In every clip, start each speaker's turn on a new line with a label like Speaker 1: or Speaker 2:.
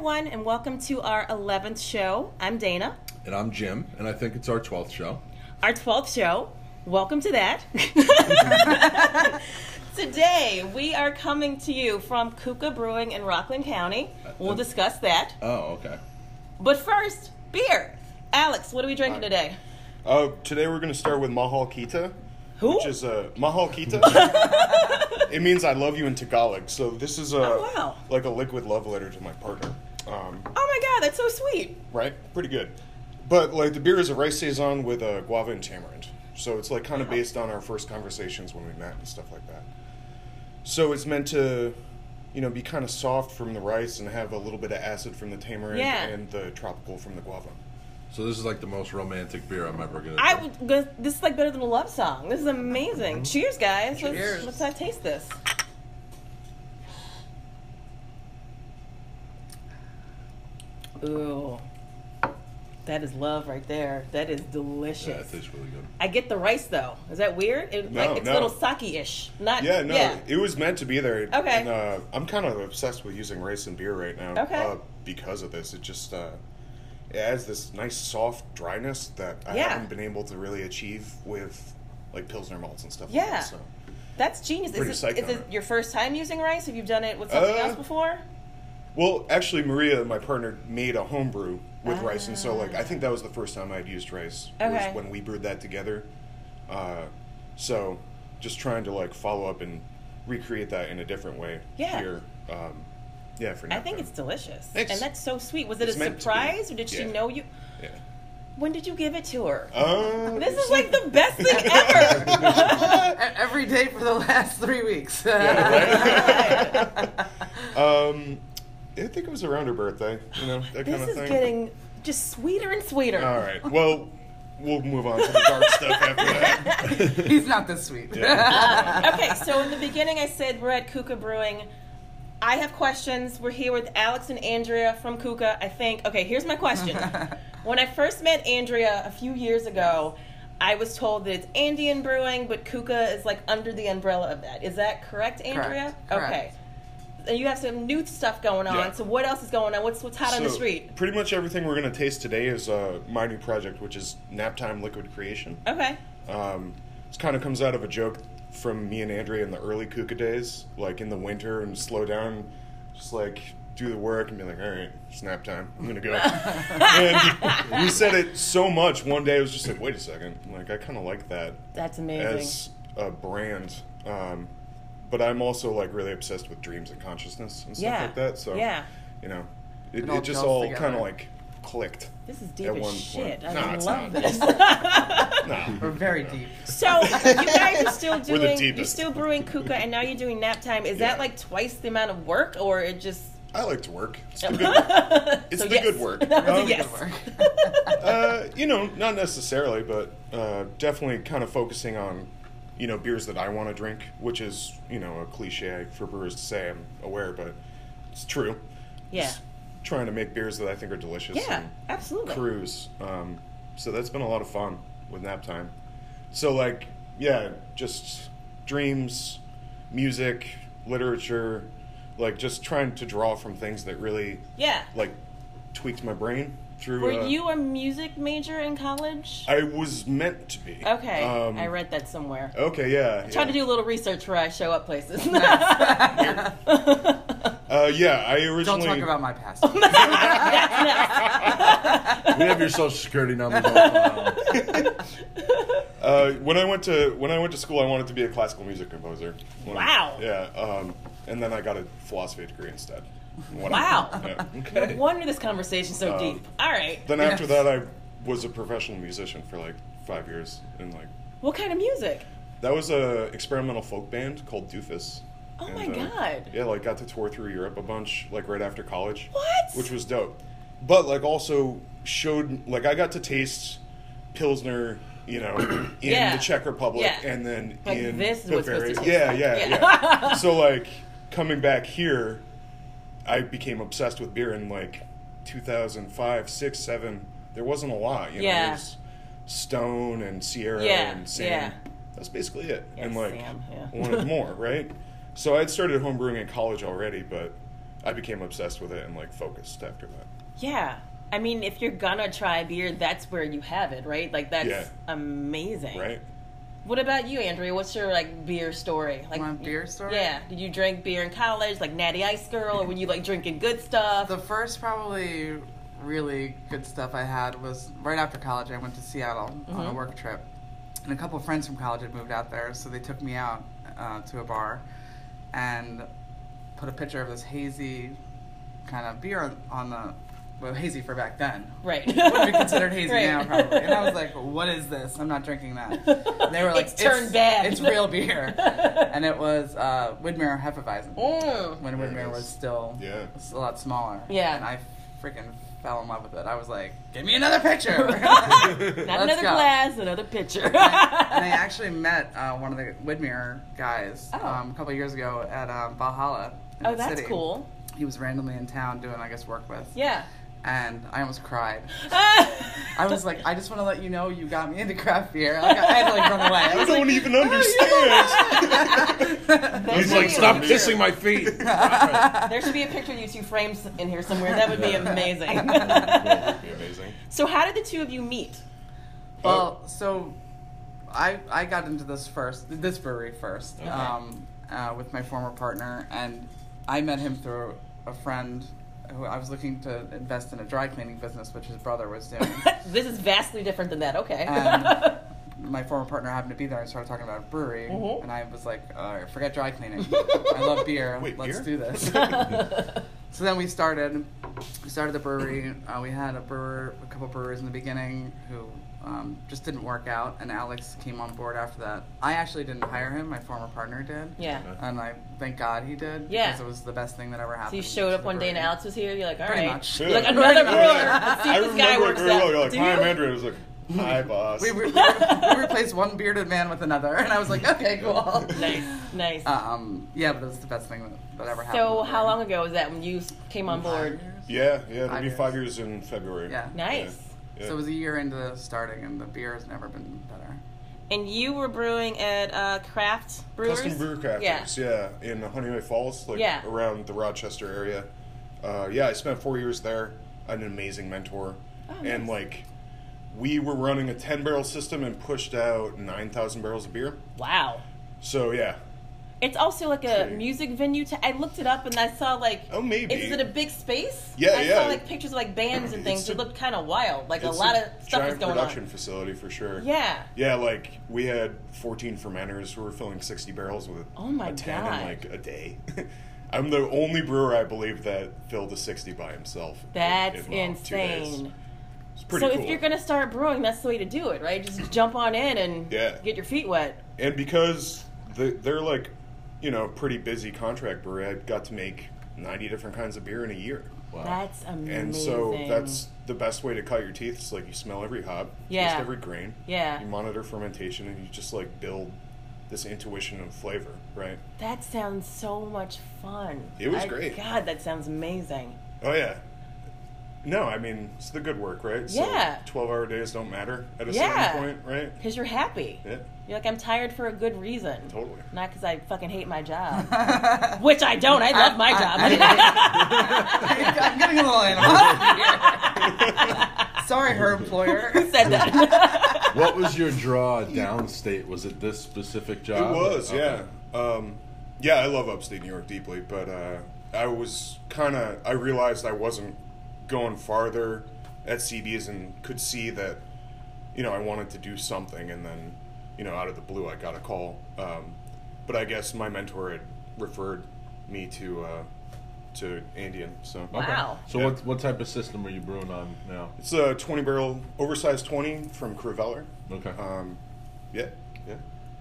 Speaker 1: everyone, and welcome to our 11th show. I'm Dana.
Speaker 2: And I'm Jim, and I think it's our 12th show.
Speaker 1: Our 12th show. Welcome to that. Today, we are coming to you from Kuka Brewing in Rockland County. We'll discuss that.
Speaker 2: Oh, okay.
Speaker 1: But first, beer. Alex, what are we drinking
Speaker 3: Hi.
Speaker 1: today?
Speaker 3: Uh, today we're going to start with Mahal Kita,
Speaker 1: Who?
Speaker 3: which is uh, Mahal Kita. it means I love you in Tagalog. So this is a
Speaker 1: Oh, wow.
Speaker 3: like a liquid love letter to my partner. Um,
Speaker 1: Oh my god, that's so sweet.
Speaker 3: right? Pretty good. But like the beer is a rice saison with uh, guava and tamarind. So it's like kind of based on our first conversations when we met and stuff like that. So it's meant to, you know, be kind of soft from the rice and have a little bit of acid from the tamarind
Speaker 1: Yeah.
Speaker 3: and the tropical from the guava.
Speaker 2: So this is like the most romantic beer I'm ever gonna.
Speaker 1: I
Speaker 2: drink.
Speaker 1: would. go- This is like better than a love song. This is amazing. Cheers, guys. Let's,
Speaker 4: Cheers.
Speaker 1: let's have taste this. Ooh, that is love right there. That is delicious.
Speaker 2: Yeah, it tastes really good.
Speaker 1: I get the rice though. Is that weird? It,
Speaker 3: No,
Speaker 1: like it's a little sake-ish. Not
Speaker 3: Yeah, no,
Speaker 1: Yeah.
Speaker 3: it was meant to be there.
Speaker 1: Okay.
Speaker 3: And, uh, I'm kind of obsessed with using rice and beer right now.
Speaker 1: Okay.
Speaker 3: Uh, because of this, it just uh, it adds this nice soft dryness that I
Speaker 1: Yeah.
Speaker 3: haven't been able to really achieve with like pilsner malts and stuff.
Speaker 1: Yeah.
Speaker 3: Like that, so.
Speaker 1: That's genius.
Speaker 3: Pretty
Speaker 1: Is, it, is it. your first time using rice? Have you done it with something
Speaker 3: Uh,
Speaker 1: else before?
Speaker 3: Well, actually, Maria, my partner, made a homebrew with rice, and so like I think that was the first time I'd used rice.
Speaker 1: Ah. Okay.
Speaker 3: Was when we brewed that together. Uh, so, just trying to like follow up and recreate that in a different way
Speaker 1: Yeah.
Speaker 3: here. Um, yeah, for
Speaker 1: I
Speaker 3: now.
Speaker 1: think it's delicious,
Speaker 3: Thanks.
Speaker 1: and that's so sweet. Was it
Speaker 3: It's
Speaker 1: a
Speaker 3: meant to be.
Speaker 1: surprise, or did she
Speaker 3: Yeah.
Speaker 1: know you?
Speaker 3: Yeah.
Speaker 1: When did you give it to her?
Speaker 3: Uh,
Speaker 1: This is like the best thing ever.
Speaker 4: Every day for the last three weeks.
Speaker 3: Yeah, um, I think it was around her birthday. You know that
Speaker 1: this
Speaker 3: kind of
Speaker 1: is getting just sweeter and sweeter.
Speaker 3: All right. Well, we'll move on to the dark stuff after that.
Speaker 4: He's not this sweet.
Speaker 3: Yeah.
Speaker 1: okay, so in the beginning, I said we're at Kuka Brewing. I have questions. We're here with Alex and Andrea from Kuka. I think. Okay, here's my question. when I first met Andrea a few years ago, I was told that it's Andean Brewing, but Kuka is like under the umbrella of that. Is that correct, Andrea?
Speaker 4: Correct, correct.
Speaker 1: And you have some new stuff going on.
Speaker 3: Yeah.
Speaker 1: So what else is going on? What's what's hot on the street?
Speaker 3: Pretty much everything we're going to taste today is uh, my new project, which is Naptime Liquid Creation.
Speaker 1: Okay.
Speaker 3: Um, this kind of comes out of a joke from me and Andrea in the early Kuka days, like in the winter and slow down, just like do the work and be like, all right, it's nap time. I'm gonna go. and we said it so much. One day I was just like, wait a second, like I kind of like that
Speaker 1: That's amazing.
Speaker 3: as a brand. Um, but I'm also like really obsessed with dreams and consciousness and stuff
Speaker 1: Yeah.
Speaker 3: like that. So
Speaker 1: Yeah.
Speaker 3: you know, it,
Speaker 4: It all
Speaker 3: it just all kind of like clicked.
Speaker 1: this is deep
Speaker 3: at
Speaker 1: as
Speaker 3: one
Speaker 1: shit.
Speaker 3: point.
Speaker 1: I
Speaker 3: Nah, it's
Speaker 1: love
Speaker 3: not.
Speaker 1: this.
Speaker 3: Nah.
Speaker 4: We're very deep.
Speaker 1: So you guys are still doing you're still brewing Kuka and now you're doing nap time. Is that like twice the amount of work or it just
Speaker 3: I like to work. It's the good, it's
Speaker 1: So
Speaker 3: the
Speaker 1: yes.
Speaker 3: good work.
Speaker 1: That was a
Speaker 3: Um,
Speaker 1: yes.
Speaker 3: Uh, you know, not necessarily, but uh, definitely kind of focusing on, you know, beers that I want to drink, which is, you know, a cliche for brewers to say. I'm aware, but it's true.
Speaker 1: Yeah.
Speaker 3: Just trying to make beers that I think are delicious.
Speaker 1: Yeah,
Speaker 3: and
Speaker 1: absolutely.
Speaker 3: Cruise. Um, so that's been a lot of fun with nap time. So like, yeah, just dreams, music, literature, like just trying to draw from things that really
Speaker 1: Yeah.
Speaker 3: like tweaked my brain through.
Speaker 1: Were
Speaker 3: uh,
Speaker 1: you a music major in college?
Speaker 3: I was meant to be.
Speaker 1: okay.
Speaker 3: Um,
Speaker 1: I read that somewhere.
Speaker 3: Okay, yeah.
Speaker 1: Try
Speaker 3: yeah.
Speaker 1: to do a little research before I show up places.
Speaker 3: Uh, yeah, I originally Don't
Speaker 4: talk about my past.
Speaker 2: We have your social security number.
Speaker 3: Uh, when I went to when I went to school, I wanted to be a classical music composer. When I-
Speaker 1: Wow.
Speaker 3: yeah, um, and then I got a philosophy degree instead.
Speaker 1: Wow.
Speaker 3: I, yeah,
Speaker 1: no wonder this conversation's so
Speaker 3: Um,
Speaker 1: deep. All right.
Speaker 3: Then after that, I was a professional musician for like five years, and like
Speaker 1: What kind of music?
Speaker 3: that was a experimental folk band called Doofus.
Speaker 1: Oh
Speaker 3: And,
Speaker 1: my
Speaker 3: uh,
Speaker 1: God.
Speaker 3: Yeah, like got to tour through Europe a bunch, like right after college.
Speaker 1: What?
Speaker 3: Which was dope. But like also showed like I got to taste Pilsner, you know, in
Speaker 1: Yeah.
Speaker 3: the Czech Republic
Speaker 1: Yeah.
Speaker 3: and then
Speaker 1: Like,
Speaker 3: in
Speaker 1: this is what it's
Speaker 3: Bavaria.
Speaker 1: supposed to taste
Speaker 3: yeah, yeah,
Speaker 1: Yeah.
Speaker 3: yeah, So like coming back here, I became obsessed with beer in like 2005, 6, 7. There wasn't a lot, you know.
Speaker 1: Yeah.
Speaker 3: It was Stone and Sierra
Speaker 1: Yeah,
Speaker 3: and Sam.
Speaker 1: yeah.
Speaker 3: That's basically it.
Speaker 1: Yeah,
Speaker 3: and like
Speaker 1: Sam, yeah.
Speaker 3: wanted more, right? So I'd started homebrewing in college already, but I became obsessed with it and like focused after that.
Speaker 1: Yeah. I mean, if you're gonna try beer, that's where you have it, right? Like that's amazing.
Speaker 3: Right?
Speaker 1: What about you, Andrea? What's your like beer story? Like
Speaker 4: My beer story?
Speaker 1: Yeah. Did you drink beer in college, like Natty Ice Girl, or were you like drinking good stuff?
Speaker 4: The first probably really good stuff I had was right after college. I went to Seattle on a
Speaker 1: Mhm.
Speaker 4: work trip, and a couple of friends from college had moved out there, so they took me out uh, to a bar and put a picture of this hazy kind of beer on the well hazy for back then.
Speaker 1: right.
Speaker 4: Would be considered hazy
Speaker 1: Right.
Speaker 4: now, probably. And I was like, "What is this? I'm not drinking that." And they were like,
Speaker 1: It's turned bad."
Speaker 4: It's real beer." and it was uh, Widmer Hefeweizen
Speaker 1: Mm.
Speaker 4: when Widmer
Speaker 3: it
Speaker 4: was still
Speaker 3: Yeah.
Speaker 4: was a lot smaller.
Speaker 1: Yeah.
Speaker 4: And I freaking fell in love with it. I was like, give me another picture.
Speaker 1: Not
Speaker 4: Let's
Speaker 1: another
Speaker 4: go.
Speaker 1: glass, another pitcher.
Speaker 4: and I actually met uh, one of the Widmer guys
Speaker 1: Oh.
Speaker 4: um, a couple years ago at um, Valhalla. In
Speaker 1: oh,
Speaker 4: the
Speaker 1: that's
Speaker 4: city.
Speaker 1: cool.
Speaker 4: He was randomly in town doing, I guess, work with.
Speaker 1: Yeah.
Speaker 4: And I almost cried. I was like, I just want to let you know you got me into craft beer. Like, I had to like run away. I
Speaker 3: I don't
Speaker 4: like,
Speaker 3: even understand.
Speaker 2: He's like, stop
Speaker 1: picture.
Speaker 2: kissing my feet.
Speaker 1: There should be a picture of you two frames in here somewhere. That would be amazing.
Speaker 3: That'd be amazing.
Speaker 1: so, how did the two of you meet?
Speaker 4: Well, so I I got into this first, this brewery first,
Speaker 1: Okay.
Speaker 4: um, uh, with my former partner, and I met him through a friend who I was looking to invest in a dry cleaning business, which his brother was doing.
Speaker 1: this is vastly different than that. Okay.
Speaker 4: and my former partner happened to be there and started talking about a brewery,
Speaker 1: Mhm.
Speaker 4: and I was like, All right, forget dry cleaning. I love beer.
Speaker 3: Wait,
Speaker 4: Let's
Speaker 3: beer?
Speaker 4: do this. So then we started. We started the brewery. Uh, we had a brewer, a couple brewers in the beginning who um, just didn't work out, and Alex came on board after that. I actually didn't hire him. My former partner did,
Speaker 1: yeah.
Speaker 4: and I thank God he did
Speaker 1: Yeah.
Speaker 4: because it was the best thing that ever happened.
Speaker 1: So you showed up
Speaker 4: the
Speaker 1: one day and. Alex was here. You're like, all
Speaker 4: Pretty
Speaker 1: right.
Speaker 4: much.
Speaker 1: You're like another brewer. Let's see
Speaker 3: I
Speaker 1: if this guy
Speaker 3: remember it
Speaker 1: works
Speaker 3: very well.
Speaker 1: out.
Speaker 3: You're like,
Speaker 1: Do
Speaker 3: hi,
Speaker 1: you?
Speaker 3: Andrew. I was like, hi, boss.
Speaker 4: We, we, we replaced one bearded man with another, and I was like, okay, cool.
Speaker 1: Nice, nice.
Speaker 4: Um, yeah, but it was the best thing that, that ever happened.
Speaker 1: so
Speaker 4: to
Speaker 1: how long ago was that when you came on board?
Speaker 3: Yeah, yeah, it'll
Speaker 4: Five
Speaker 3: be
Speaker 4: years.
Speaker 3: five years in February.
Speaker 4: Yeah.
Speaker 1: Nice.
Speaker 3: Yeah.
Speaker 4: So it was a year into starting, and the beer has never been better.
Speaker 1: And you were brewing at uh, Craft Brewers.
Speaker 3: Custom Brew Crafters, yeah. in Honeoye Falls, like
Speaker 1: Yeah.
Speaker 3: around the Rochester area. Uh, yeah, I spent four years there. I had an amazing mentor,
Speaker 1: Oh,
Speaker 3: and
Speaker 1: nice.
Speaker 3: like, we were running a ten barrel system and pushed out nine thousand barrels of beer.
Speaker 1: Wow.
Speaker 3: So yeah,
Speaker 1: It's also like a music venue. To, I looked it up and I saw like.
Speaker 3: Oh, maybe.
Speaker 1: Is it a big space?
Speaker 3: Yeah,
Speaker 1: I
Speaker 3: yeah.
Speaker 1: saw like pictures of like bands and things.
Speaker 3: It's
Speaker 1: it looked kind of wild. Like a lot of stuff was going
Speaker 3: production
Speaker 1: on.
Speaker 3: facility for sure.
Speaker 1: Yeah.
Speaker 3: Yeah, like we had 14 fermenters who were filling 60 barrels with
Speaker 1: Oh my
Speaker 3: a 10
Speaker 1: God.
Speaker 3: in like a day. I'm the only brewer I believe that filled a 60 by himself.
Speaker 1: That's
Speaker 3: in, well,
Speaker 1: insane.
Speaker 3: It's pretty
Speaker 1: So
Speaker 3: cool.
Speaker 1: if you're gonna start brewing, that's the way to do it, right? Just jump on in and
Speaker 3: Yeah.
Speaker 1: get your feet wet.
Speaker 3: and because the, they're like, you know, pretty busy contract brewery, I got to make 90 different kinds of beer in a year.
Speaker 2: Wow.
Speaker 1: That's amazing.
Speaker 3: And so that's the best way to cut your teeth. It's like you smell every hop,
Speaker 1: Yeah.
Speaker 3: taste every grain,
Speaker 1: yeah.
Speaker 3: you monitor fermentation, and you just like build this intuition of flavor, right?
Speaker 1: That sounds so much fun.
Speaker 3: It was
Speaker 1: I-
Speaker 3: great.
Speaker 1: God, that sounds amazing.
Speaker 3: Oh yeah. No, I mean it's the good work, right?
Speaker 1: Yeah.
Speaker 3: So Twelve hour days don't matter at a
Speaker 1: Yeah.
Speaker 3: certain point, right?
Speaker 1: Because you're happy.
Speaker 3: Yeah,
Speaker 1: You're like, I'm tired for a good reason.
Speaker 3: totally.
Speaker 1: Not because I fucking hate my job. Which I don't. I love my
Speaker 4: I-
Speaker 1: job.
Speaker 4: I'm getting a little animosity here. Sorry, her employer.
Speaker 1: Who said that?
Speaker 2: What was your draw downstate? Was it this specific job?
Speaker 3: It was,
Speaker 2: Okay.
Speaker 3: yeah. Um, yeah, I love upstate New York deeply, but uh, I was kind of I realized I wasn't going farther at CBs and could see that you know I wanted to do something, and then you know out of the blue I got a call. Um, but I guess my mentor had referred me to uh, to Andean, so
Speaker 2: Okay. So
Speaker 3: Yeah.
Speaker 2: what what type of system are you brewing on now?
Speaker 3: It's a 20 barrel, oversized 20 from Criveller.
Speaker 2: Okay.
Speaker 3: Um, yeah, yeah,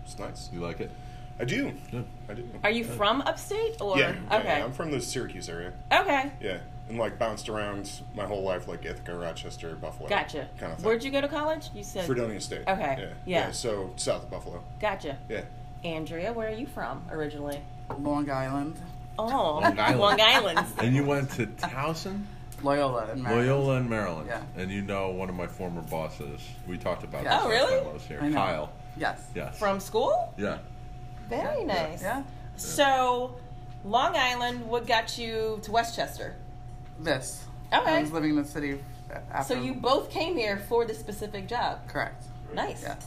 Speaker 3: it's nice.
Speaker 2: you like it?
Speaker 3: I do.
Speaker 2: Good.
Speaker 3: I do.
Speaker 1: Are you from upstate or?
Speaker 3: yeah, yeah,
Speaker 1: Okay.
Speaker 3: yeah, I'm from the Syracuse area.
Speaker 1: okay.
Speaker 3: Yeah, and like bounced around my whole life, like Ithaca, Rochester, Buffalo.
Speaker 1: Gotcha.
Speaker 3: Kind of thing.
Speaker 1: Where'd you go to college? You said.
Speaker 3: Fredonia State.
Speaker 1: Okay,
Speaker 3: Yeah.
Speaker 1: yeah.
Speaker 3: So south of Buffalo.
Speaker 1: Gotcha.
Speaker 3: Yeah.
Speaker 1: Andrea, where are you from originally?
Speaker 4: Long Island,
Speaker 1: Oh,
Speaker 2: Long Island.
Speaker 1: Long Island.
Speaker 2: And you went to Towson,
Speaker 4: Loyola, in Maryland.
Speaker 2: Loyola, in Maryland.
Speaker 4: Yeah.
Speaker 2: And you know one of my former bosses. We talked about
Speaker 4: Yeah.
Speaker 2: this
Speaker 1: Oh, really?
Speaker 2: I was here.
Speaker 4: I.
Speaker 2: Kyle.
Speaker 4: Yes.
Speaker 2: Yes.
Speaker 1: From school?
Speaker 2: Yeah.
Speaker 1: Very nice.
Speaker 4: Yeah.
Speaker 1: So, Long Island. What got you to Westchester?
Speaker 4: This.
Speaker 1: Okay.
Speaker 4: I was living in the city after.
Speaker 1: So you both came here for this specific job.
Speaker 4: Correct.
Speaker 1: Nice.
Speaker 4: Yes.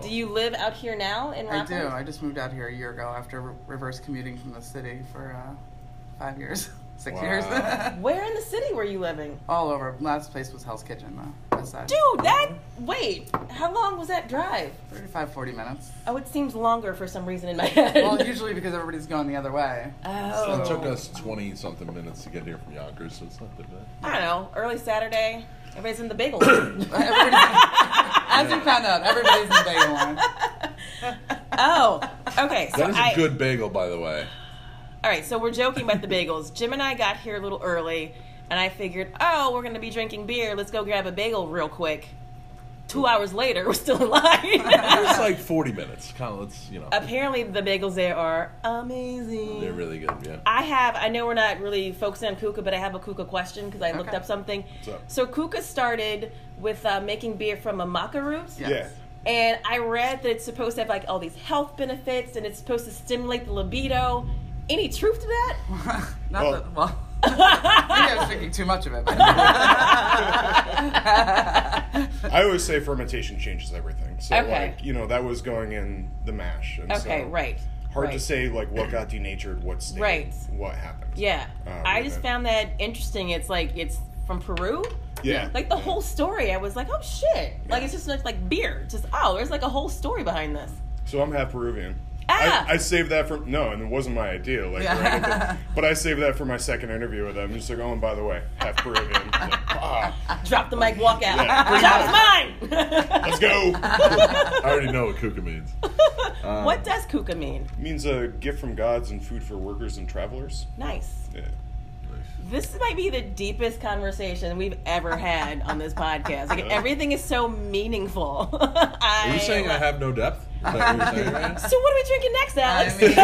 Speaker 1: Do you live out here now in
Speaker 4: I do. I just moved out here a year ago after re- reverse commuting from the city for uh, five years, six
Speaker 2: Wow.
Speaker 4: years.
Speaker 1: Where in the city were you living?
Speaker 4: All over. Last place was Hell's Kitchen, though. West side.
Speaker 1: Dude, that wait. How long was that drive?
Speaker 4: 35, 40 minutes.
Speaker 1: Oh, it seems longer for some reason in my head.
Speaker 4: Well, usually because everybody's going the other way.
Speaker 1: oh.
Speaker 2: It took us 20 something minutes to get here from Yonkers, so it's not that bad.
Speaker 1: I don't know. Early Saturday. Everybody's in the bagel.
Speaker 4: Everybody's, as you found out, everybody's in the bagel line.
Speaker 1: oh, okay. So
Speaker 2: That is a
Speaker 1: I,
Speaker 2: good bagel, by the way.
Speaker 1: All right, so we're joking about the bagels. Jim and I got here a little early, and I figured, oh, we're going to be drinking beer. Let's go grab a bagel real quick. Two hours later, we're still in line.
Speaker 2: It's like 40 minutes. Kind of, let's, you know.
Speaker 1: Apparently, the bagels there are amazing.
Speaker 2: They're really good, yeah.
Speaker 1: I have, I know we're not really focusing on Kuka, but I have a Kuka question because I looked
Speaker 4: Okay.
Speaker 1: up something.
Speaker 2: What's up?
Speaker 1: So, Kuka started with uh, making beer from a maca root.
Speaker 4: Yes.
Speaker 3: Yeah.
Speaker 1: And I read that it's supposed to have like all these health benefits and it's supposed to stimulate the libido. Any truth to that?
Speaker 4: Not
Speaker 3: Well-
Speaker 4: that, well. Maybe I was drinking too much of it.
Speaker 3: I always say fermentation changes everything. So
Speaker 1: Okay.
Speaker 3: like, you know, that was going in the mash. And
Speaker 1: Okay,
Speaker 3: so
Speaker 1: right.
Speaker 3: Hard
Speaker 1: right.
Speaker 3: to say like what got denatured, what stayed,
Speaker 1: Right.
Speaker 3: what happened.
Speaker 1: Yeah.
Speaker 3: Uh,
Speaker 1: I just
Speaker 3: it.
Speaker 1: found that interesting. It's like it's from Peru.
Speaker 3: Yeah.
Speaker 1: Like the
Speaker 3: Yeah.
Speaker 1: whole story, I was like, oh shit. Like it's just like, like beer. Just oh, there's like a whole story behind this.
Speaker 3: So I'm half Peruvian.
Speaker 1: Ah!
Speaker 3: I, I saved that for no, and it wasn't my idea, like,
Speaker 4: Yeah.
Speaker 3: or anything. but I saved that for my second interview with them. Just like, oh, and by the way, half Peruvian. Like, ah,
Speaker 1: Drop the mic, walk out.
Speaker 3: Yeah,
Speaker 1: Job's mine.
Speaker 3: let's go.
Speaker 2: I already know what kuka means. Um,
Speaker 1: what does kuka mean?
Speaker 3: It means a gift from gods and food for workers and travelers.
Speaker 1: Nice.
Speaker 3: Yeah.
Speaker 1: This might be the deepest conversation we've ever had on this podcast. Like everything is so meaningful. I,
Speaker 2: Are you saying I have no depth? Is that what you're saying, right?
Speaker 1: So what are we drinking next, Alex?
Speaker 4: I mean,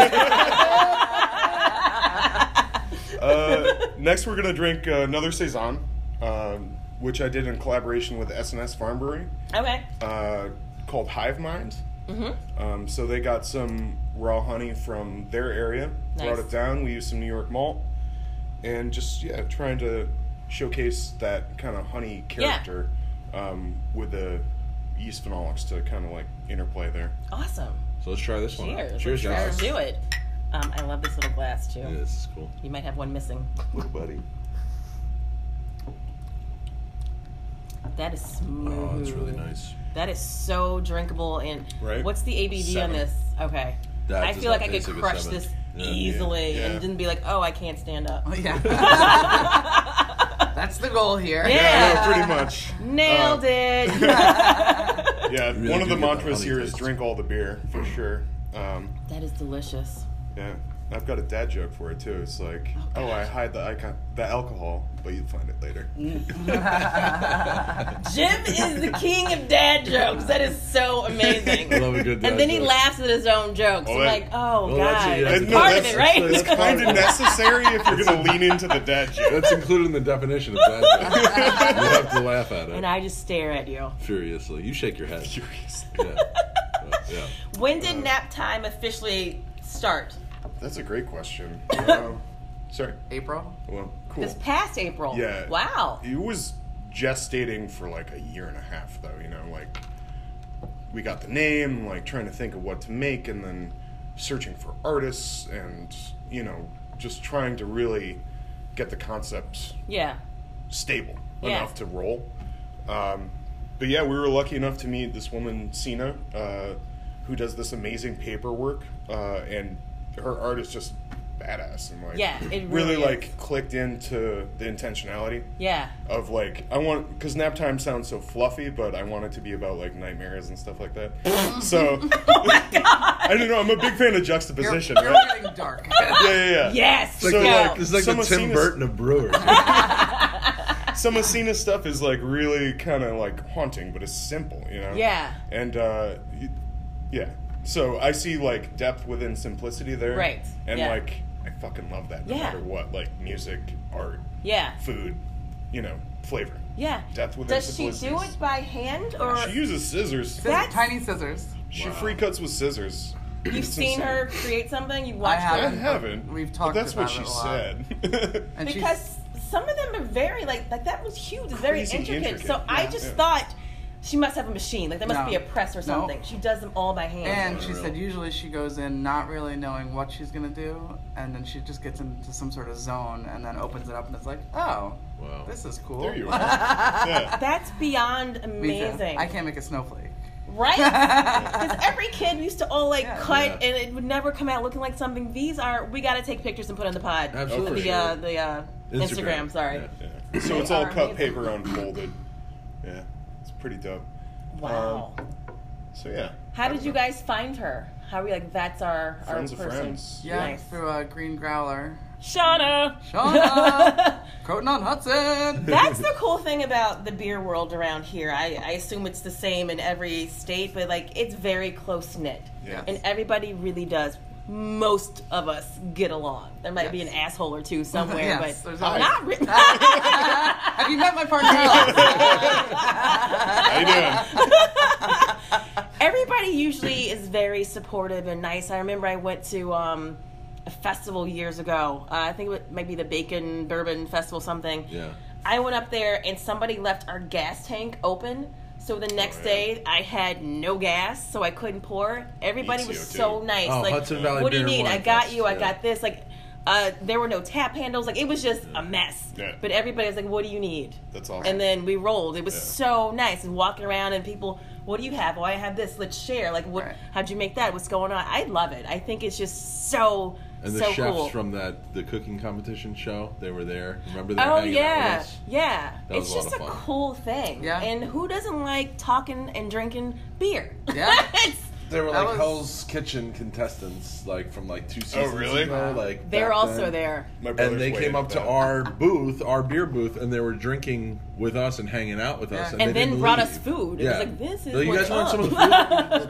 Speaker 3: Uh, next, we're gonna drink uh, another saison, um, which I did in collaboration with S&S Farm Brewery,
Speaker 1: okay.
Speaker 3: uh, called Hive Mind.
Speaker 1: Mm-hmm.
Speaker 3: Um, so they got some raw honey from their area, brought it down. We used some New York malt, and just yeah, trying to showcase that kind of honey character um, with the yeast phenolics to kind of like interplay there.
Speaker 1: Awesome.
Speaker 2: So let's try this one. out.
Speaker 1: Cheers.
Speaker 2: Cheers,
Speaker 1: Let's
Speaker 2: guys.
Speaker 1: do it. Um, I love this little glass too.
Speaker 2: Yeah, this is cool.
Speaker 1: You might have one missing.
Speaker 2: Little buddy.
Speaker 1: That is smooth.
Speaker 2: Oh, it's really nice.
Speaker 1: That is so drinkable. And
Speaker 3: Right.
Speaker 1: what's the ABV
Speaker 3: Seven.
Speaker 1: on this? Okay.
Speaker 2: That
Speaker 1: I feel like I could
Speaker 2: taste like a
Speaker 1: crush this
Speaker 2: Yeah.
Speaker 1: easily
Speaker 3: Yeah.
Speaker 1: and didn't be like, oh, I can't stand up.
Speaker 4: Oh, yeah. That's the goal here.
Speaker 1: Yeah.
Speaker 3: Yeah, no, pretty much.
Speaker 1: Nailed
Speaker 3: Uh,
Speaker 1: it.
Speaker 3: Yeah,
Speaker 2: really
Speaker 3: one of the mantras
Speaker 2: honey
Speaker 3: here is
Speaker 2: taste.
Speaker 3: drink all the beer for sure. Um,
Speaker 1: that is delicious.
Speaker 3: yeah, I've got a dad joke for it too. It's like, oh, I hide the icon, the alcohol, but you'll find it later.
Speaker 1: Jim is the king of dad jokes. That is so amazing.
Speaker 2: I love a good dad
Speaker 1: and then he laughs at his own jokes.
Speaker 3: Oh,
Speaker 1: I'm like, oh,
Speaker 2: Well, that's-
Speaker 1: God.
Speaker 2: yeah,
Speaker 1: That's part
Speaker 3: that's-
Speaker 1: of it, right?
Speaker 3: That's kind of necessary if you're going to lean into the dad joke.
Speaker 2: That's included in the definition of dad joke. you have to laugh at it
Speaker 1: and I just stare at you.
Speaker 2: furiously. You shake your head.
Speaker 3: Furious.
Speaker 2: Yeah. But, yeah.
Speaker 1: When did nap time officially start?
Speaker 3: That's a great question. Um, sorry.
Speaker 4: April.
Speaker 3: Well, cool.
Speaker 1: This past April.
Speaker 3: Yeah.
Speaker 1: Wow.
Speaker 3: It was gestating for like a year and a half, though. You know, like we got the name, like trying to think of what to make, and then searching for artists, and you know, just trying to really get the concept
Speaker 1: Yeah.
Speaker 3: stable
Speaker 1: Yeah.
Speaker 3: enough to roll. Um, but yeah, we were lucky enough to meet this woman, Sina, uh, who does this amazing paperwork, uh, and her art is just badass and like
Speaker 1: Yeah, it
Speaker 3: really
Speaker 1: really
Speaker 3: like clicked into the intentionality
Speaker 1: Yeah.
Speaker 3: of like I want because nap time sounds so fluffy, but I want it to be about like nightmares and stuff like that. so
Speaker 1: Oh my God.
Speaker 3: I don't know. I'm a big fan of
Speaker 4: You're,
Speaker 3: juxtaposition.
Speaker 4: you're
Speaker 3: right?
Speaker 4: getting dark.
Speaker 3: Yeah, yeah, yeah.
Speaker 1: Yes.
Speaker 2: It's like,
Speaker 3: So,
Speaker 2: the,
Speaker 3: like,
Speaker 2: it's like
Speaker 3: some
Speaker 2: the Tim
Speaker 3: Cena's-
Speaker 2: Burton of brewers.
Speaker 3: Some of Cena's stuff is like really kind of like haunting, but it's simple, you know.
Speaker 1: Yeah.
Speaker 3: And uh, yeah, so I see like depth within simplicity there.
Speaker 1: Right,
Speaker 3: And
Speaker 1: yeah.
Speaker 3: like I fucking love that. No
Speaker 1: Yeah.
Speaker 3: matter what, like music, art,
Speaker 1: Yeah.
Speaker 3: food, you know, flavor.
Speaker 1: Yeah.
Speaker 3: Depth within simplicity.
Speaker 1: Does she do it by hand or?
Speaker 3: She uses scissors.
Speaker 1: That's-
Speaker 4: Tiny scissors.
Speaker 3: She
Speaker 2: Wow.
Speaker 3: free cuts with scissors.
Speaker 1: You've
Speaker 3: It's
Speaker 1: seen
Speaker 3: insane.
Speaker 1: her create something. You've
Speaker 4: I
Speaker 1: watched
Speaker 3: I
Speaker 4: haven't.
Speaker 3: haven't.
Speaker 4: We've
Speaker 3: but
Speaker 4: talked
Speaker 3: that's what
Speaker 4: about
Speaker 3: she
Speaker 4: it a lot.
Speaker 3: said.
Speaker 4: And she's-
Speaker 1: because some of them are very like like that was huge. It's very intricate.
Speaker 3: intricate.
Speaker 1: So I just
Speaker 3: yeah.
Speaker 1: thought she must have a machine. Like there must
Speaker 4: No.
Speaker 1: be a press or
Speaker 4: No.
Speaker 1: something. She does them all by hand.
Speaker 4: And she said usually she goes in not really knowing what she's gonna do, and then she just gets into some sort of zone, and then opens it up, and it's like, oh,
Speaker 2: Wow.
Speaker 4: this is cool.
Speaker 3: There you are. yeah.
Speaker 1: That's beyond amazing.
Speaker 4: I can't make a snowflake.
Speaker 1: Right? Because every kid used to all like
Speaker 4: Yeah.
Speaker 1: cut,
Speaker 2: Yeah.
Speaker 1: and it would never come out looking like something. These are we got to take pictures and put on the pod.
Speaker 2: Absolutely.
Speaker 1: The uh, the uh, Instagram. Sorry.
Speaker 2: Yeah.
Speaker 3: Yeah. So
Speaker 1: They
Speaker 3: it's all cut
Speaker 1: amazing.
Speaker 3: paper unfolded. Yeah, it's pretty dope.
Speaker 1: Um, wow.
Speaker 3: So yeah.
Speaker 1: How did you guys find her? How are we like? That's our
Speaker 3: Friends
Speaker 1: our
Speaker 3: of
Speaker 1: person.
Speaker 3: friends.
Speaker 4: Yeah,
Speaker 1: Nice.
Speaker 4: through a green growler.
Speaker 1: Shauna.
Speaker 4: Shauna! Croton on Hudson!
Speaker 1: That's the cool thing about the beer world around here. I, I assume it's the same in every state, but like it's very close knit.
Speaker 3: Yeah.
Speaker 1: And everybody really does. Most of us get along. There might be an asshole or two somewhere,
Speaker 4: Yes,
Speaker 1: but
Speaker 4: there's
Speaker 1: not
Speaker 4: always-
Speaker 1: really.
Speaker 4: Have you met my partner?
Speaker 3: How you doing?
Speaker 1: everybody usually is very supportive and nice. I remember I went to um, a festival years ago. Uh, I think it might be the Bacon Bourbon Festival, something.
Speaker 2: Yeah.
Speaker 1: I went up there and somebody left our gas tank open. So the next
Speaker 3: yeah.
Speaker 1: day I had no gas, so I couldn't pour. Everybody was
Speaker 3: CO2.
Speaker 1: so nice.
Speaker 2: Oh,
Speaker 1: like,
Speaker 2: Hudson Valley
Speaker 1: what do you need? I got
Speaker 2: Fest,
Speaker 1: you. I got this. Like, uh, there were no tap handles. Like, it was just a mess.
Speaker 3: Yeah.
Speaker 1: But everybody was like, "What do you need?"
Speaker 3: That's awesome.
Speaker 1: And then we rolled. It was
Speaker 3: Yeah.
Speaker 1: so nice and walking around and people, what do you have? Oh, I have this. Let's share. Like, what?
Speaker 4: Right.
Speaker 1: How'd you make that? What's going on? I love it. I think it's just so
Speaker 2: And the
Speaker 1: so
Speaker 2: chefs
Speaker 1: cool.
Speaker 2: from that the cooking competition show, they were there. Remember they were
Speaker 1: Oh
Speaker 2: hanging out
Speaker 1: yeah,
Speaker 2: with us?
Speaker 1: yeah.
Speaker 2: That was
Speaker 1: it's
Speaker 2: a lot
Speaker 1: just a
Speaker 2: of fun.
Speaker 1: cool thing.
Speaker 4: Yeah.
Speaker 1: And who doesn't like talking and drinking beer?
Speaker 4: Yeah.
Speaker 1: It's-
Speaker 2: They were
Speaker 4: That
Speaker 2: like
Speaker 4: was-
Speaker 2: Hell's Kitchen contestants, like from like two seasons
Speaker 3: really?
Speaker 2: ago. Like
Speaker 1: they're
Speaker 2: back
Speaker 1: also
Speaker 2: then.
Speaker 1: there.
Speaker 3: My
Speaker 2: And they came
Speaker 3: into
Speaker 2: up to
Speaker 3: that.
Speaker 2: our booth, our beer booth, and they were drinking with us and hanging out with us.
Speaker 4: Yeah.
Speaker 2: And,
Speaker 1: And
Speaker 2: they
Speaker 1: then
Speaker 2: didn't
Speaker 1: brought
Speaker 2: leave.
Speaker 1: us food. It
Speaker 2: Yeah.
Speaker 1: was like, this is
Speaker 2: So you
Speaker 1: what's
Speaker 2: guys want some of the food?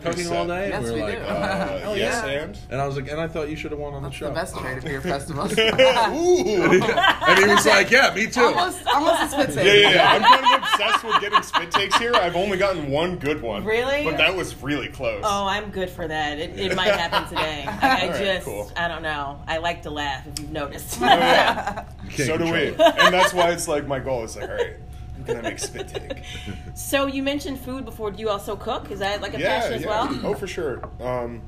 Speaker 2: We're cooking all day.
Speaker 4: Yes,
Speaker 2: and we
Speaker 4: we
Speaker 2: were
Speaker 4: do.
Speaker 2: like,
Speaker 3: Uh,
Speaker 2: uh,
Speaker 1: Oh,
Speaker 3: yes,
Speaker 1: yeah.
Speaker 3: and.
Speaker 2: and I was like, and I thought you should have won on
Speaker 4: That's
Speaker 2: the show.
Speaker 4: the best trade of beer festivals.
Speaker 3: Ooh.
Speaker 2: and he was like, yeah, me too.
Speaker 4: almost, almost a spit take.
Speaker 3: Yeah, yeah, yeah. I'm kind of obsessed with getting spit takes here. I've only gotten one good one.
Speaker 1: Really?
Speaker 3: But that was really close.
Speaker 1: Oh, I'm good for that. It, it might happen today. I, I
Speaker 3: All right,
Speaker 1: just,
Speaker 3: cool.
Speaker 1: I don't know. I like to laugh, if you've noticed.
Speaker 3: Oh, yeah.
Speaker 2: You
Speaker 3: So do we.
Speaker 2: it.
Speaker 3: And that's why it's like my goal is like, all right, who can I make spit take?
Speaker 1: so you mentioned food before. Do you also cook? Is that like a
Speaker 3: yeah,
Speaker 1: passion as
Speaker 3: yeah.
Speaker 1: well?
Speaker 3: Oh, for sure. Um,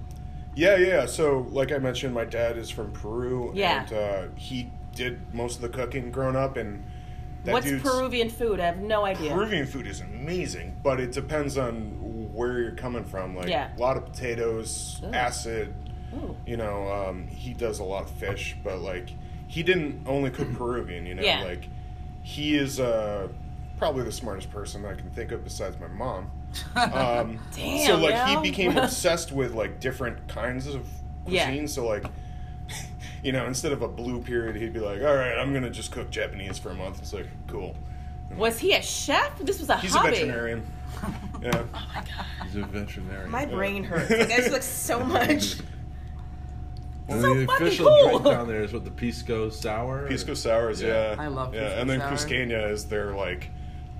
Speaker 3: yeah, yeah. So, like I mentioned, my dad is from Peru,
Speaker 1: Yeah.
Speaker 3: and uh, he did most of the cooking growing up. And that
Speaker 1: What's
Speaker 3: dude's-
Speaker 1: Peruvian food? I have no idea.
Speaker 3: Peruvian food is amazing, but it depends on where you're coming from. Like
Speaker 1: Yeah.
Speaker 3: a lot of potatoes,
Speaker 1: Ooh.
Speaker 3: acid.
Speaker 1: Ooh.
Speaker 3: You know, um, he does a lot of fish, but like he didn't only cook Peruvian. You know,
Speaker 1: Yeah.
Speaker 3: like he is uh, probably the smartest person I can think of besides my mom. Um,
Speaker 1: Damn,
Speaker 3: so like
Speaker 1: yo.
Speaker 3: he became obsessed with like different kinds of
Speaker 1: Yeah.
Speaker 3: cuisine. So like. You know, instead of a blue period, he'd be like, "All right, I'm gonna just cook Japanese for a month." It's like, cool.
Speaker 1: Was he a chef? This was a
Speaker 3: He's
Speaker 1: hobby.
Speaker 3: a veterinarian. Yeah. Oh my god.
Speaker 2: He's a veterinarian.
Speaker 1: My brain hurts. Like I just look so much.
Speaker 2: and
Speaker 1: so
Speaker 2: the official
Speaker 1: cool.
Speaker 2: drink down there is what the pisco sour.
Speaker 3: Pisco sours,
Speaker 2: Yeah.
Speaker 3: yeah.
Speaker 4: I love
Speaker 3: Yeah, and then
Speaker 4: sour.
Speaker 3: Cusqueña is their like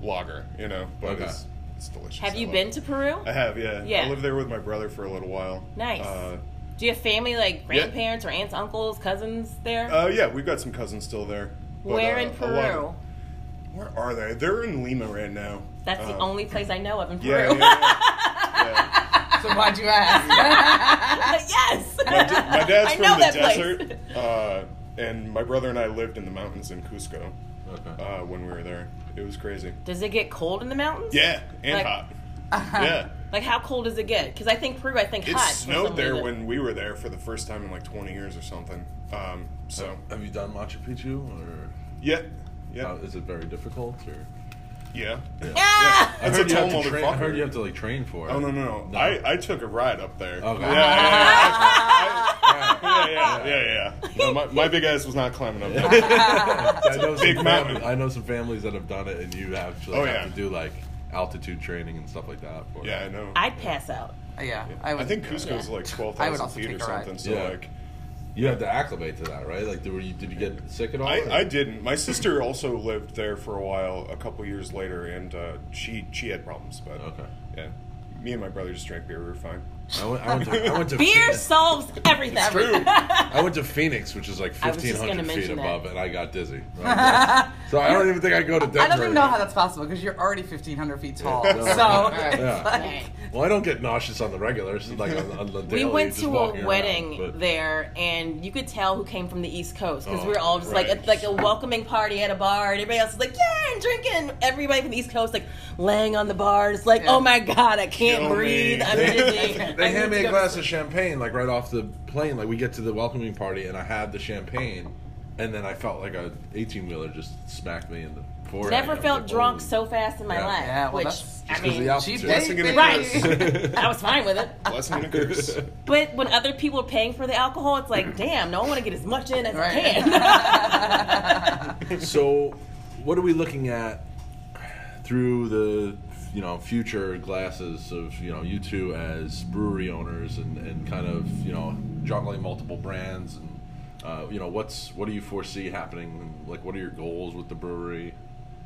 Speaker 3: lager, you know, but
Speaker 2: Okay.
Speaker 3: it's, it's delicious.
Speaker 1: Have you been
Speaker 3: it.
Speaker 1: to Peru?
Speaker 3: I have, yeah.
Speaker 1: Yeah.
Speaker 3: I lived there with my brother for a little while.
Speaker 1: Nice.
Speaker 3: Uh,
Speaker 1: Do you have family like grandparents or aunts, uncles, cousins there?
Speaker 3: uh, yeah, we've got some cousins still there. But,
Speaker 1: Where
Speaker 3: uh,
Speaker 1: in
Speaker 3: a lot
Speaker 1: Peru?
Speaker 3: Of- where are they? They're in Lima right now.
Speaker 1: That's the
Speaker 3: Um,
Speaker 1: only place I know of in Peru.
Speaker 3: Yeah, yeah, yeah.
Speaker 4: So why'd you ask?
Speaker 1: yes.
Speaker 3: My, da- my dad's
Speaker 1: I
Speaker 3: from
Speaker 1: know
Speaker 3: the
Speaker 1: that
Speaker 3: desert,
Speaker 1: place.
Speaker 3: uh, and my brother and I lived in the mountains in Cusco
Speaker 2: Okay.
Speaker 3: uh, when we were there. It was crazy.
Speaker 1: Does it get cold in the mountains?
Speaker 3: Yeah, and
Speaker 1: Like-
Speaker 3: hot. Yeah.
Speaker 1: Like how cold does it get? Because I think Peru, I think
Speaker 3: It
Speaker 1: hot. for
Speaker 3: snowed there
Speaker 1: reason.
Speaker 3: when we were there for the first time in like 20 years or something. Um, so,
Speaker 2: Have you done Machu Picchu or
Speaker 3: yeah, yeah,
Speaker 2: how, is it very difficult or?
Speaker 3: yeah.
Speaker 1: Ah!
Speaker 2: I
Speaker 3: It's
Speaker 2: heard
Speaker 3: a
Speaker 2: you have to. I heard you have to like train for it.
Speaker 3: Oh no no no!
Speaker 2: No.
Speaker 3: I, I took a ride up there.
Speaker 2: Okay.
Speaker 3: Yeah, yeah,
Speaker 2: Yeah.
Speaker 3: yeah, yeah, yeah, yeah, yeah. No, my, my big ass was not climbing up there.
Speaker 2: I know some
Speaker 3: big
Speaker 2: fam-
Speaker 3: mountain.
Speaker 2: I know some families that have done it, and you actually
Speaker 3: Oh,
Speaker 2: have
Speaker 3: yeah.
Speaker 2: to do like altitude training and stuff like that. For
Speaker 3: Yeah, I
Speaker 2: it.
Speaker 3: know.
Speaker 1: I'd pass out.
Speaker 4: yeah,
Speaker 3: I,
Speaker 4: I, would,
Speaker 3: think Cusco's
Speaker 1: Yeah.
Speaker 3: like
Speaker 4: I would
Speaker 3: 12,000
Speaker 4: also
Speaker 3: feet or something. So
Speaker 2: Yeah.
Speaker 3: like,
Speaker 2: You had to acclimate to that, right? Like, were you, did you get sick at all?
Speaker 3: I, I didn't. My sister also lived there for a while, a couple years later, and uh, she she had problems. But
Speaker 2: Okay.
Speaker 3: yeah, me and my brother just drank beer. We were fine.
Speaker 2: I went, I went to, I went to
Speaker 1: Beer
Speaker 2: Phoenix.
Speaker 1: solves everything.
Speaker 3: It's true.
Speaker 2: I went to Phoenix, which is like
Speaker 1: I was just
Speaker 2: fifteen hundred feet
Speaker 1: that.
Speaker 2: above, and I got dizzy. so I don't even think I go to Denver.
Speaker 4: I don't even know how that's possible because you're already 1,500 feet tall.
Speaker 2: no.
Speaker 4: So
Speaker 2: Yeah.
Speaker 4: it's like,
Speaker 2: Well, I don't get nauseous on the regular, so like on, on the daily.
Speaker 1: We went to a
Speaker 2: around,
Speaker 1: wedding
Speaker 2: but-
Speaker 1: there, and you could tell who came from the East Coast because
Speaker 2: Oh,
Speaker 1: we were all just like oh,
Speaker 3: right.
Speaker 1: it's like a welcoming party at a bar, and everybody else is like, "Yeah, and drinking." Everybody from the East Coast like laying on the bar, it's like,
Speaker 4: Yeah.
Speaker 1: "Oh my god, I can't
Speaker 3: Kill me.
Speaker 1: breathe. I'm
Speaker 2: They,
Speaker 1: dizzy."
Speaker 2: They
Speaker 1: I
Speaker 2: hand me a glass of champagne, like right off the plane. Like we get to the welcoming party, and I had the champagne, and then I felt like a eighteen wheeler just smacked me in the forehead. I
Speaker 1: Never felt
Speaker 2: like,
Speaker 1: drunk so fast in my
Speaker 2: Yeah.
Speaker 1: life.
Speaker 4: Yeah, well,
Speaker 1: which
Speaker 4: that's
Speaker 1: I
Speaker 2: just 'cause of
Speaker 1: mean,
Speaker 2: the altitude.
Speaker 4: cheap
Speaker 3: Blessing
Speaker 4: date,
Speaker 3: and a
Speaker 4: baby.
Speaker 3: curse.
Speaker 1: I was fine with it.
Speaker 3: Blessing and a curse.
Speaker 1: But when other people are paying for the alcohol, it's like, damn, no, I want to get as much in as
Speaker 4: Right.
Speaker 1: I can.
Speaker 2: So, what are we looking at through the you know future glasses of you know you two as brewery owners and, and kind of you know juggling multiple brands and uh, you know what's what do you foresee happening? Like, what are your goals with the brewery?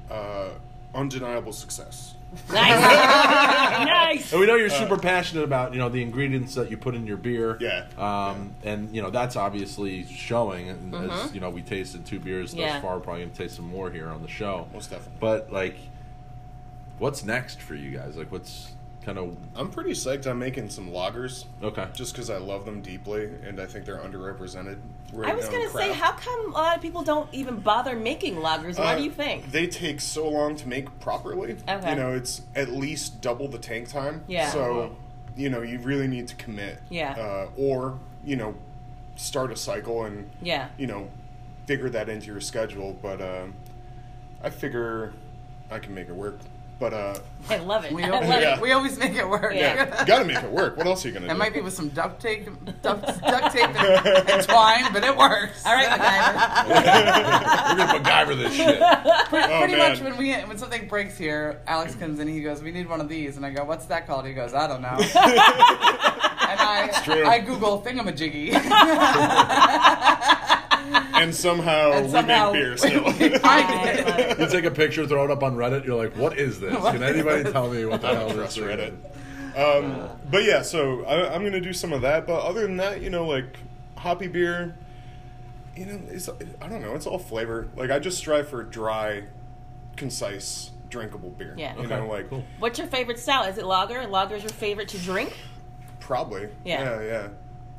Speaker 3: Uh, undeniable success.
Speaker 1: nice. nice.
Speaker 2: And we know you're super passionate about you know the ingredients that you put in your beer.
Speaker 3: Yeah.
Speaker 2: Um, and you know that's obviously showing. And as you know, we tasted two beers
Speaker 1: Yeah.
Speaker 2: thus far. Probably gonna taste some more here on the show.
Speaker 3: Most definitely.
Speaker 2: But like, what's next for you guys? Like, what's kind of
Speaker 3: I'm pretty psyched I'm making some lagers.
Speaker 2: okay?
Speaker 3: Just because I love them deeply, and I think they're underrepresented right
Speaker 1: I was
Speaker 3: now
Speaker 1: gonna
Speaker 3: in
Speaker 1: say,
Speaker 3: craft.
Speaker 1: how come a lot of people don't even bother making lagers? Why
Speaker 3: Uh,
Speaker 1: do you think?
Speaker 3: They take so long to make properly.
Speaker 1: Okay.
Speaker 3: You know, it's at least double the tank time.
Speaker 1: Yeah.
Speaker 3: So, you know, you really need to commit.
Speaker 1: Yeah.
Speaker 3: Uh, or, you know, start a cycle and,
Speaker 1: Yeah.
Speaker 3: you know, figure that into your schedule. But um, I figure I can make it work. But, uh,
Speaker 1: I love it.
Speaker 4: we, always,
Speaker 1: love
Speaker 3: Yeah.
Speaker 1: it.
Speaker 4: we always make it work.
Speaker 1: Yeah.
Speaker 3: you gotta make it work. What else are you gonna
Speaker 4: It
Speaker 3: do?
Speaker 4: It might be with some duct tape, duct, duct tape and, and twine, but it works.
Speaker 1: All right, MacGyver.
Speaker 2: We're gonna MacGyver this shit.
Speaker 4: Pretty,
Speaker 3: Oh,
Speaker 4: pretty
Speaker 3: man.
Speaker 4: much when we when something breaks here, Alex comes in. He goes, "We need one of these," and I go, "What's that called?" He goes, "I don't know." and I. I Google thingamajiggy.
Speaker 3: And somehow,
Speaker 4: and
Speaker 3: we
Speaker 4: somehow
Speaker 3: make beer still.
Speaker 1: I
Speaker 4: it.
Speaker 2: You take a picture, throw it up on Reddit. You're like, what is this? Can anybody tell me what the hell
Speaker 3: don't
Speaker 2: this
Speaker 3: trust
Speaker 2: thing
Speaker 3: Reddit.
Speaker 2: is?
Speaker 3: Um, but yeah, so I, I'm gonna do some of that. But other than that, you know, like hoppy beer, you know, it's I don't know, it's all flavor. Like I just strive for dry, concise, drinkable beer.
Speaker 1: Yeah.
Speaker 3: you
Speaker 2: Okay,
Speaker 3: know, like
Speaker 2: cool.
Speaker 1: What's your favorite style? Is it lager? Lager is your favorite to drink?
Speaker 3: probably.
Speaker 1: Yeah.
Speaker 3: yeah, yeah.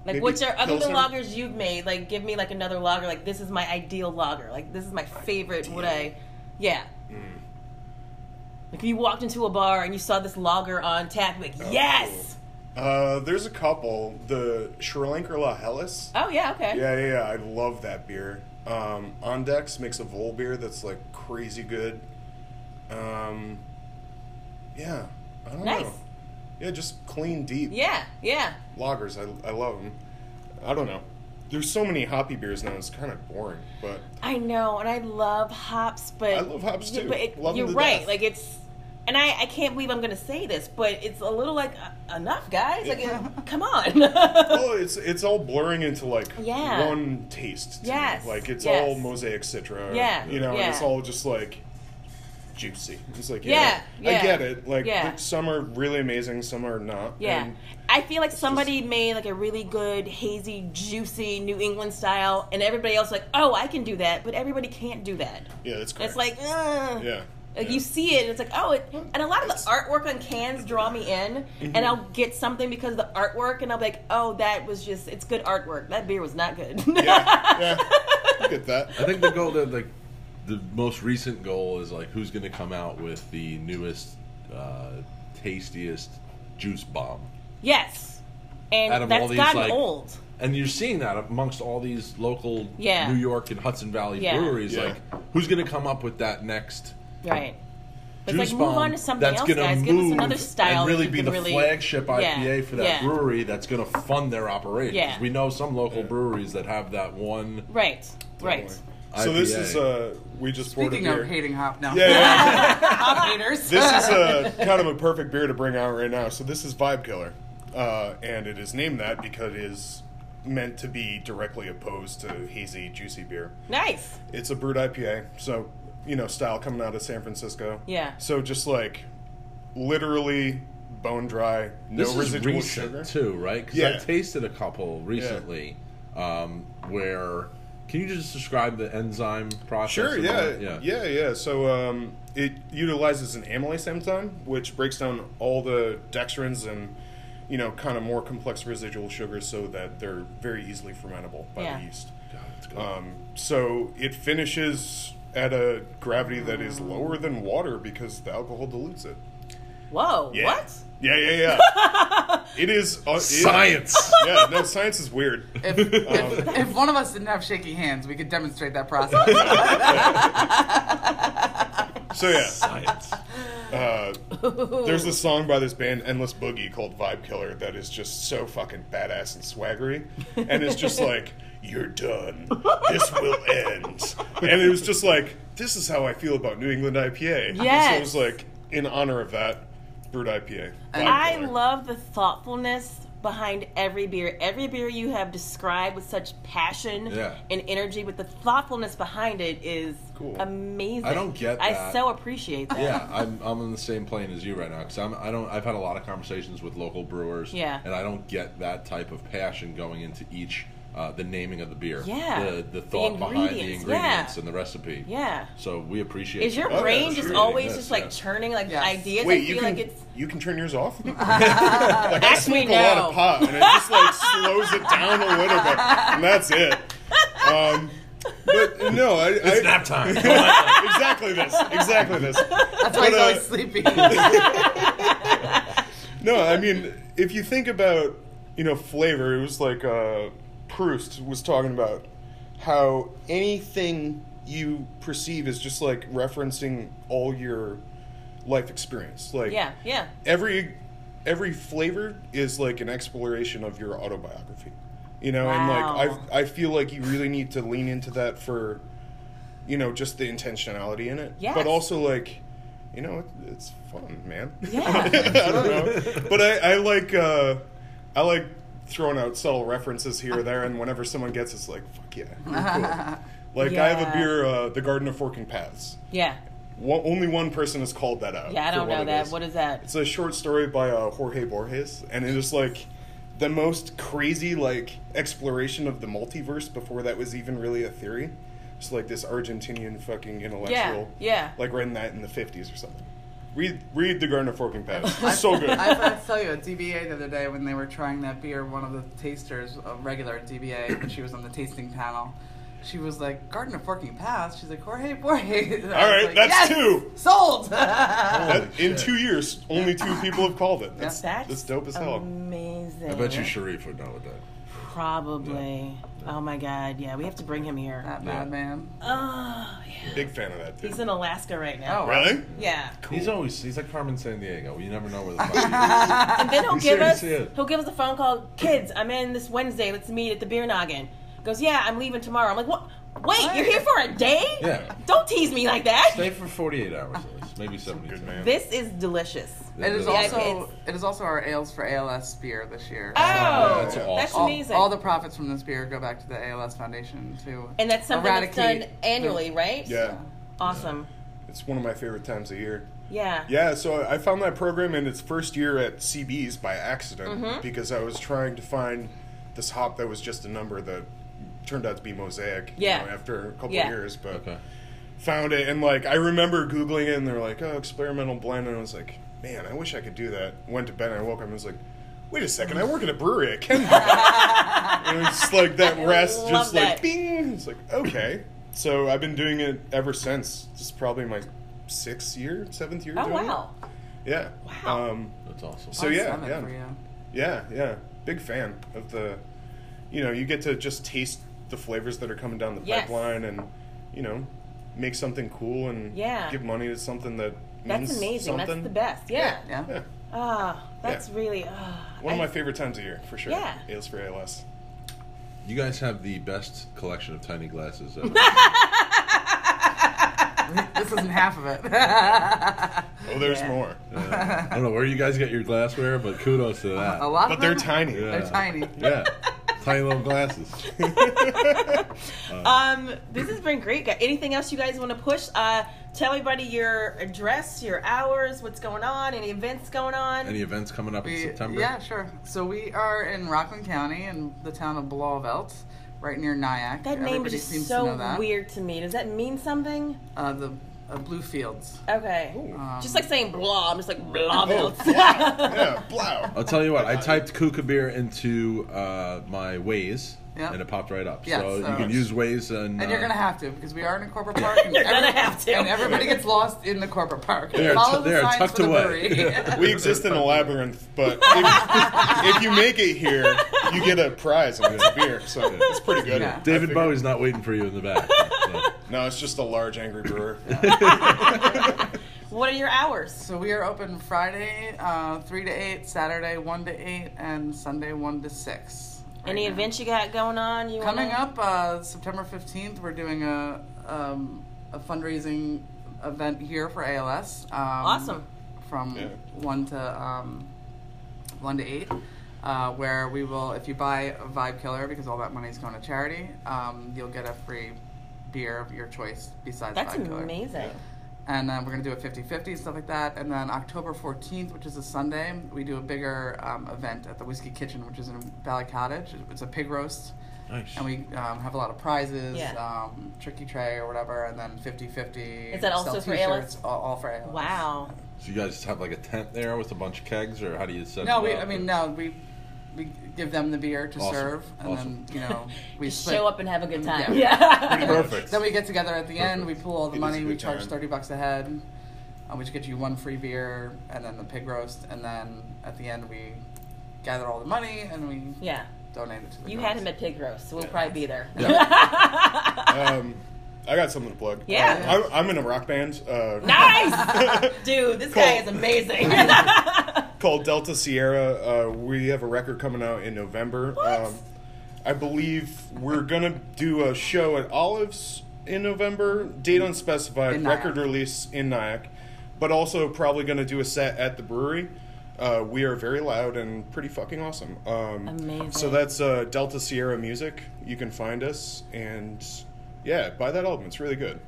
Speaker 1: Like,
Speaker 3: Maybe
Speaker 1: what's your other than lagers you've made? Like, give me like another lager. Like, this is my ideal lager. Like, this is my favorite. What I, yeah.
Speaker 3: Mm.
Speaker 1: Like, if you walked into a bar and you saw this lager on tap, like,
Speaker 3: Oh,
Speaker 1: yes.
Speaker 3: Uh, there's a couple. The Schlenkerla Helles.
Speaker 1: Oh yeah, okay.
Speaker 3: Yeah, yeah, yeah. I love that beer. Um, Andechs makes a Vollbier that's like crazy good. Um, yeah, I don't
Speaker 1: Nice.
Speaker 3: know. Yeah, just clean, deep
Speaker 1: Yeah, yeah.
Speaker 3: lagers. I, I love them. I don't know. There's so many hoppy beers now. It's kind of boring, but
Speaker 1: I know, and I love hops, but
Speaker 3: I love hops, too.
Speaker 1: But it, you're
Speaker 3: to
Speaker 1: right.
Speaker 3: death.
Speaker 1: Like it's, and I, I can't believe I'm going to say this, but it's a little like uh, enough, guys. Like,
Speaker 3: Yeah.
Speaker 1: come on.
Speaker 3: well, it's it's all blurring into like
Speaker 1: Yeah.
Speaker 3: one taste. to me.
Speaker 1: Yes,
Speaker 3: like it's
Speaker 1: yes.
Speaker 3: all mosaic citra.
Speaker 1: Yeah,
Speaker 3: you know, and it's all just like juicy. It's like
Speaker 1: Yeah,
Speaker 3: yeah,
Speaker 1: yeah,
Speaker 3: I get it. Like
Speaker 1: yeah.
Speaker 3: some are really amazing, some are not.
Speaker 1: Yeah.
Speaker 3: And
Speaker 1: I feel like somebody made like a really good, hazy, juicy New England style, and everybody else like, oh, I can do that, but everybody can't do that.
Speaker 3: yeah, that's correct.
Speaker 1: It's like, uh,
Speaker 3: yeah.
Speaker 1: Like
Speaker 3: yeah.
Speaker 1: you see it, and it's like, oh, it, and a lot of the artwork on cans draw me in, and I'll get something because of the artwork, and I'll be like, oh, that was just, it's good artwork. That beer was not good.
Speaker 3: yeah, yeah. I get that.
Speaker 2: I think the goal, the like, the most recent goal is like who's going to come out with the newest, uh, tastiest juice bomb.
Speaker 1: yes, and
Speaker 2: Out of all
Speaker 1: that's
Speaker 2: these,
Speaker 1: gotten
Speaker 2: like-
Speaker 1: old.
Speaker 2: And you're seeing that amongst all these local
Speaker 1: Yeah.
Speaker 2: New York and Hudson Valley
Speaker 1: Yeah.
Speaker 2: breweries.
Speaker 3: Yeah.
Speaker 2: Like, who's going to come up with that next
Speaker 1: Right. But
Speaker 2: juice
Speaker 1: it's like move
Speaker 2: bomb
Speaker 1: on to something
Speaker 2: that's
Speaker 1: else,
Speaker 2: gonna
Speaker 1: guys. Give us
Speaker 2: move
Speaker 1: another style
Speaker 2: and really be the
Speaker 1: really-
Speaker 2: flagship IPA
Speaker 1: Yeah,
Speaker 2: for that
Speaker 1: yeah.
Speaker 2: brewery that's going to fund their operations.
Speaker 1: Yeah.
Speaker 2: We know some local
Speaker 3: Yeah.
Speaker 2: breweries that have that one.
Speaker 1: Right. Right.
Speaker 3: So this is uh, we just poured a
Speaker 4: Speaking
Speaker 3: beer.
Speaker 4: of hating hop now.
Speaker 3: Yeah, yeah.
Speaker 4: hop haters.
Speaker 3: this is a kind of a perfect beer to bring out right now. So this is Vibe Killer, uh, and it is named that because it is meant to be directly opposed to hazy, juicy beer.
Speaker 1: Nice.
Speaker 3: It's a brut IPA, so you know style coming out of San Francisco.
Speaker 1: Yeah.
Speaker 3: So just like literally bone dry, no
Speaker 2: this
Speaker 3: residual
Speaker 2: is recent
Speaker 3: sugar.
Speaker 2: too, right? Because
Speaker 3: Yeah.
Speaker 2: I tasted a couple recently um, where. Can you just describe the enzyme process?
Speaker 3: Sure, yeah, yeah, yeah, yeah. So um, it utilizes an amylase enzyme, which breaks down all the dextrins and you know kind of more complex residual sugars, so that they're very easily fermentable by
Speaker 1: Yeah.
Speaker 3: the yeast.
Speaker 2: God, that's good.
Speaker 3: Um, so it finishes at a gravity that is lower than water because the alcohol dilutes it.
Speaker 1: Whoa,
Speaker 3: Yeah.
Speaker 1: what?
Speaker 3: Yeah, yeah, yeah. it is uh, it-
Speaker 2: Science.
Speaker 3: yeah, no, science is weird.
Speaker 4: If, if, if one of us didn't have shaky hands, we could demonstrate that process.
Speaker 3: So yeah,
Speaker 2: Science.
Speaker 3: uh, there's a song by this band Endless Boogie called Vibe Killer that is just so fucking badass and swaggery, and it's just like you're done, this will end, and it was just like this is how I feel about New England IPA. And so
Speaker 1: Yes.
Speaker 3: it was like in honor of that brut IPA.
Speaker 1: I
Speaker 3: Killer.
Speaker 1: love the thoughtfulness behind every beer. Every beer you have described with such passion
Speaker 2: Yeah.
Speaker 1: and energy, with the thoughtfulness behind it is
Speaker 3: Cool.
Speaker 1: amazing.
Speaker 2: I don't get
Speaker 1: I so appreciate that.
Speaker 2: yeah, I'm I'm on the same plane as you right now because I'm I don't I've had a lot of conversations with local brewers.
Speaker 1: Yeah.
Speaker 2: and I don't get that type of passion going into each uh, the naming of the beer.
Speaker 1: Yeah.
Speaker 2: the the
Speaker 1: The
Speaker 2: thought behind the
Speaker 1: ingredients,
Speaker 2: ingredients
Speaker 1: yeah.
Speaker 2: and the recipe.
Speaker 1: Yeah.
Speaker 2: So we appreciate.
Speaker 1: Is your
Speaker 2: that.
Speaker 3: Oh,
Speaker 1: brain
Speaker 3: yeah,
Speaker 1: just
Speaker 3: sure.
Speaker 1: always
Speaker 2: Yes,
Speaker 1: just like
Speaker 2: yes.
Speaker 1: churning like
Speaker 4: Yes.
Speaker 1: ideas?
Speaker 3: Wait,
Speaker 1: I
Speaker 3: you
Speaker 1: feel
Speaker 3: can
Speaker 1: like it's
Speaker 3: you can turn yours off. like I
Speaker 1: Actually,
Speaker 3: smoke a lot of pot, and it just like slows it down a little bit, and that's it. Um, but no, I, I
Speaker 2: It's nap time.
Speaker 3: exactly this, exactly this.
Speaker 4: That's why he's
Speaker 3: But, uh,
Speaker 4: always sleepy.
Speaker 3: No, I mean, if you think about, you know, flavor, it was like uh, Proust was talking about how anything you perceive is just like referencing all your life experience. Like
Speaker 1: yeah, yeah.
Speaker 3: every every flavor is like an exploration of your autobiography. You know, and like I I feel like you really need to lean into that for you know, just the intentionality in it.
Speaker 1: Yes.
Speaker 3: But also like you know, it, it's fun, man.
Speaker 1: Yeah.
Speaker 3: I don't know. But I, I like uh I like throwing out subtle references here or there and whenever someone gets it's like, fuck yeah. cool. Like I have a beer, uh, the Garden of Forking Paths.
Speaker 1: Yeah.
Speaker 3: One, only one person has called that out.
Speaker 1: Yeah, I don't know
Speaker 3: it
Speaker 1: that.
Speaker 3: is.
Speaker 1: What is that?
Speaker 3: It's a short story by uh, Jorge Borges, and it is like the most crazy like exploration of the multiverse before that was even really a theory. It's like this Argentinian fucking intellectual,
Speaker 1: yeah, yeah.
Speaker 3: like writing that in the fifties or something. Read read the Garden of Forking Paths. It's so good.
Speaker 4: I forgot to tell you at DBA the other day when they were trying that beer, one of the tasters, a regular at DBA, when she was on the tasting panel, she was like, Garden of Forking Paths? She's like, Jorge Borges. And I
Speaker 3: All
Speaker 4: was
Speaker 3: right,
Speaker 4: like,
Speaker 3: that's
Speaker 4: yes!
Speaker 3: two.
Speaker 4: Sold!
Speaker 3: That- in two years, only two people have called it. That's,
Speaker 1: That's,
Speaker 3: that's dope as hell.
Speaker 1: Amazing.
Speaker 2: I bet you Sharif would know what that.
Speaker 1: Probably. Oh my god, yeah, we have to bring him here.
Speaker 4: that
Speaker 2: Yeah.
Speaker 4: madman.
Speaker 1: Oh, yeah.
Speaker 3: Big fan of that. Dude.
Speaker 1: He's in Alaska right now.
Speaker 4: Oh,
Speaker 3: really?
Speaker 1: Yeah. Cool.
Speaker 2: He's always he's like Carmen Sandiego. You never know where the fuck he is.
Speaker 1: And then he'll
Speaker 2: He
Speaker 1: give us he'll give us a phone call. Kids, I'm in this Wednesday. Let's meet at the Beer Noggin. Goes, yeah, I'm leaving tomorrow. I'm like, what? Wait, you're here for a day?
Speaker 2: Yeah.
Speaker 1: Don't tease me like that.
Speaker 2: Stay for 48 hours at least, maybe 72.
Speaker 1: This is delicious.
Speaker 4: It is
Speaker 2: Yeah,
Speaker 1: Yeah,
Speaker 4: also
Speaker 1: it's-
Speaker 4: it is also our ales for ALS beer this year.
Speaker 1: Oh,
Speaker 2: that's
Speaker 1: that's,
Speaker 2: awesome.
Speaker 4: all,
Speaker 1: amazing.
Speaker 4: all the profits from this beer go back to the ALS Foundation too.
Speaker 1: and that's something that's done annually,
Speaker 4: the-
Speaker 1: right?
Speaker 3: Yeah,
Speaker 1: Awesome.
Speaker 3: it's one of my favorite times of year.
Speaker 1: Yeah.
Speaker 3: Yeah, so I found that program in its first year at CB's by accident
Speaker 1: Mm-hmm.
Speaker 3: because I was trying to find this hop that was just a number that turned out to be Mosaic. you
Speaker 1: Yeah.
Speaker 3: know, after a couple
Speaker 1: Yeah.
Speaker 3: years, but
Speaker 2: Okay.
Speaker 3: found it and like I remember googling it and they're like, "Oh, experimental blend," and I was like, "Man, I wish I could do that." Went to bed and I woke up and was like. Wait a second! I work at a brewery. I can do that. and it's like that rest,
Speaker 1: love
Speaker 3: just like bing. It's like okay. So I've been doing it ever since. This is probably my sixth year, seventh year.
Speaker 1: Oh
Speaker 3: doing it.
Speaker 1: wow.
Speaker 3: Yeah.
Speaker 1: Wow.
Speaker 3: Um,
Speaker 2: That's awesome.
Speaker 3: So yeah, yeah. yeah, yeah. Big fan of the. You know, you get to just taste the flavors that are coming down the
Speaker 1: Yes.
Speaker 3: pipeline, and you know, make something cool and
Speaker 1: Yeah.
Speaker 3: give money to something that
Speaker 1: That's
Speaker 3: means
Speaker 1: amazing.
Speaker 3: Something.
Speaker 1: That's the best. Yeah.
Speaker 4: Yeah.
Speaker 3: Yeah.
Speaker 1: Ah, that's
Speaker 3: Yeah.
Speaker 1: really. ah,
Speaker 3: One of
Speaker 1: I-
Speaker 3: my favorite times of year for sure.
Speaker 1: Yeah.
Speaker 3: Ales for ALS.
Speaker 2: You guys have the best collection of tiny glasses ever.
Speaker 4: this isn't half of it.
Speaker 3: Oh, there's
Speaker 1: Yeah.
Speaker 3: more,
Speaker 2: I don't know where you guys get your glassware, but kudos to that.
Speaker 4: A lot
Speaker 3: but
Speaker 4: of
Speaker 3: they're tiny.
Speaker 2: Yeah.
Speaker 4: They're tiny.
Speaker 2: Yeah. Tiny little glasses.
Speaker 1: Um, this has been great. Got Anything else you guys want to push? Uh, tell everybody your address, your hours, what's going on, any events going on.
Speaker 2: Any events coming up in September?
Speaker 4: yeah, sure. So we are in Rockland County in the town of Blauvelt, right near Nyack.
Speaker 1: that name
Speaker 4: Everybody
Speaker 1: is just so
Speaker 4: to know that.
Speaker 1: weird to me. Does that mean something?
Speaker 4: Uh, the uh, Blue Fields.
Speaker 1: Okay.
Speaker 4: Um,
Speaker 1: just like saying blah, I'm just like blah.
Speaker 3: Oh,
Speaker 1: blah.
Speaker 3: yeah, blow.
Speaker 2: I'll tell you what. I typed Kuka beer into uh, my Waze,
Speaker 4: Yep.
Speaker 2: And it popped right up.
Speaker 4: Yes,
Speaker 2: so,
Speaker 4: so you
Speaker 2: can use Waze and.
Speaker 4: And you're
Speaker 2: uh,
Speaker 4: going to have to because we are in a corporate park. And
Speaker 1: you're going to have to.
Speaker 4: And everybody gets lost in the corporate park.
Speaker 2: They
Speaker 4: Follow
Speaker 2: t-
Speaker 4: the
Speaker 2: tucked away.
Speaker 3: we exist in a labyrinth, but if, if, you make it here, you get a prize and it's a beer. So yeah. it's pretty good.
Speaker 4: Yeah.
Speaker 2: David Bowie's not waiting for you in the back. So.
Speaker 3: No, it's just a large angry brewer.
Speaker 1: What are your hours?
Speaker 4: So we are open Friday, uh, 3 to 8, Saturday, 1 to 8, and Sunday, 1 to 6.
Speaker 1: Any
Speaker 4: now.
Speaker 1: events you got going on? You
Speaker 4: Coming
Speaker 1: wanna...
Speaker 4: up uh, September fifteenth, we're doing a um, a fundraising event here for ALS. Um,
Speaker 1: Awesome.
Speaker 4: From
Speaker 3: Yeah.
Speaker 4: one to um, one to eight. Uh, where we will, if you buy a Vibe Killer, because all that money is going to charity, um, you'll get a free beer of your choice besides
Speaker 1: That's
Speaker 4: Vibe Killer.
Speaker 1: amazing.
Speaker 4: And then we're going to do a 50 50, stuff like that. And then October 14th, which is a Sunday, we do a bigger um, event at the Whiskey Kitchen, which is in Valley Cottage. It's a pig roast.
Speaker 2: Nice.
Speaker 4: And we um, have a lot of prizes,
Speaker 1: Yeah.
Speaker 4: um, tricky tray or whatever, and then 50 50.
Speaker 1: Is that also for ALS?
Speaker 4: All, all for ALS.
Speaker 1: Wow.
Speaker 2: So you guys have like a tent there with a bunch of kegs, or how do you set
Speaker 4: No,
Speaker 2: it
Speaker 4: we,
Speaker 2: up?
Speaker 4: I mean, no, we, we give them the beer to
Speaker 2: Awesome.
Speaker 4: serve, and
Speaker 2: Awesome.
Speaker 4: then, you know, we
Speaker 1: Just
Speaker 4: split.
Speaker 1: show up and have a good time.
Speaker 4: Yeah.
Speaker 1: Yeah.
Speaker 2: Perfect.
Speaker 4: Then we get together at the end. We
Speaker 2: Perfect.
Speaker 4: pool all the
Speaker 3: It is
Speaker 4: money. We charge
Speaker 3: time.
Speaker 4: thirty bucks a head, uh, which gets you one free beer and then the pig roast. And then at the end we gather all the money and we
Speaker 1: yeah.
Speaker 4: donate it to the.
Speaker 1: You
Speaker 4: cause.
Speaker 1: had him at pig roast, so we'll
Speaker 3: Yeah.
Speaker 1: probably be there.
Speaker 3: Um, I got something to plug.
Speaker 1: Yeah.
Speaker 3: Uh, I'm, I'm in a rock band. Uh,
Speaker 1: nice, dude. This guy is amazing.
Speaker 3: Called Delta Sierra. Uh, we have a record coming out in November.
Speaker 1: What?
Speaker 3: Um, I believe we're gonna do a show at Olives in November. Date unspecified.
Speaker 4: In Nyack.
Speaker 3: record release in Nyack, but also probably gonna do a set at the brewery. Uh, we are very loud and pretty fucking awesome. Um,
Speaker 1: Amazing.
Speaker 3: So that's uh, Delta Sierra Music. You can find us and yeah, buy that album. It's really good.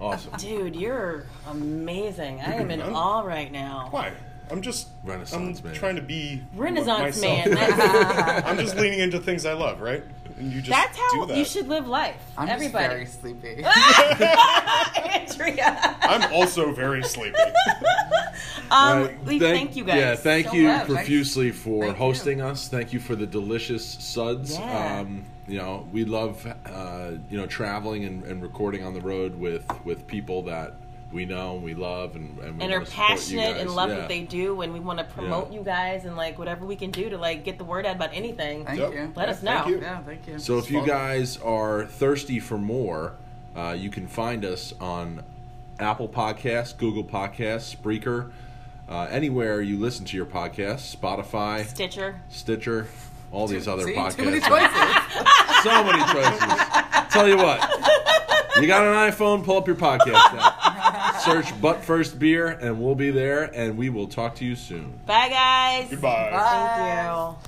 Speaker 2: awesome.
Speaker 1: Dude, you're amazing. I am in awe right now.
Speaker 3: Why? I'm just
Speaker 2: Renaissance
Speaker 3: I'm
Speaker 2: man.
Speaker 3: trying to be
Speaker 1: Renaissance
Speaker 3: myself.
Speaker 1: man.
Speaker 3: I'm just leaning into things I love, right? And you just
Speaker 1: that's how
Speaker 3: do that.
Speaker 1: you should live life.
Speaker 4: I'm
Speaker 1: Everybody.
Speaker 4: just very sleepy.
Speaker 1: Andrea.
Speaker 3: I'm also very sleepy.
Speaker 1: um,
Speaker 2: Right,
Speaker 1: we thank, you guys.
Speaker 2: Yeah, thank
Speaker 1: so
Speaker 2: you
Speaker 1: much.
Speaker 2: profusely for
Speaker 4: Thank you.
Speaker 2: hosting us. Thank you for the delicious suds.
Speaker 1: Yeah.
Speaker 2: Um, you know, we love uh, you know traveling and, and recording on the road with with people that we know and we love and and, we
Speaker 1: and are
Speaker 2: wanna support you
Speaker 1: passionate and love
Speaker 2: Yeah.
Speaker 1: what they do and we want to promote
Speaker 2: Yeah.
Speaker 1: you guys and like whatever we can do to like get the word out about anything
Speaker 4: Thank
Speaker 3: Yep.
Speaker 4: you.
Speaker 1: let us know
Speaker 3: thank you.
Speaker 4: Yeah, thank you.
Speaker 2: So if you guys are thirsty for more, uh, you can find us on Apple Podcasts, Google Podcasts, Spreaker, uh, anywhere you listen to your podcast, Spotify,
Speaker 1: stitcher
Speaker 2: Stitcher, all these other
Speaker 4: See,
Speaker 2: podcasts.
Speaker 4: too many choices.
Speaker 2: so many choices. Tell you what, you got an iPhone, pull up your podcast app, search "But First Beer," and we'll be there. And we will talk to you soon.
Speaker 1: bye guys
Speaker 3: Goodbye.
Speaker 4: Bye.
Speaker 1: thank you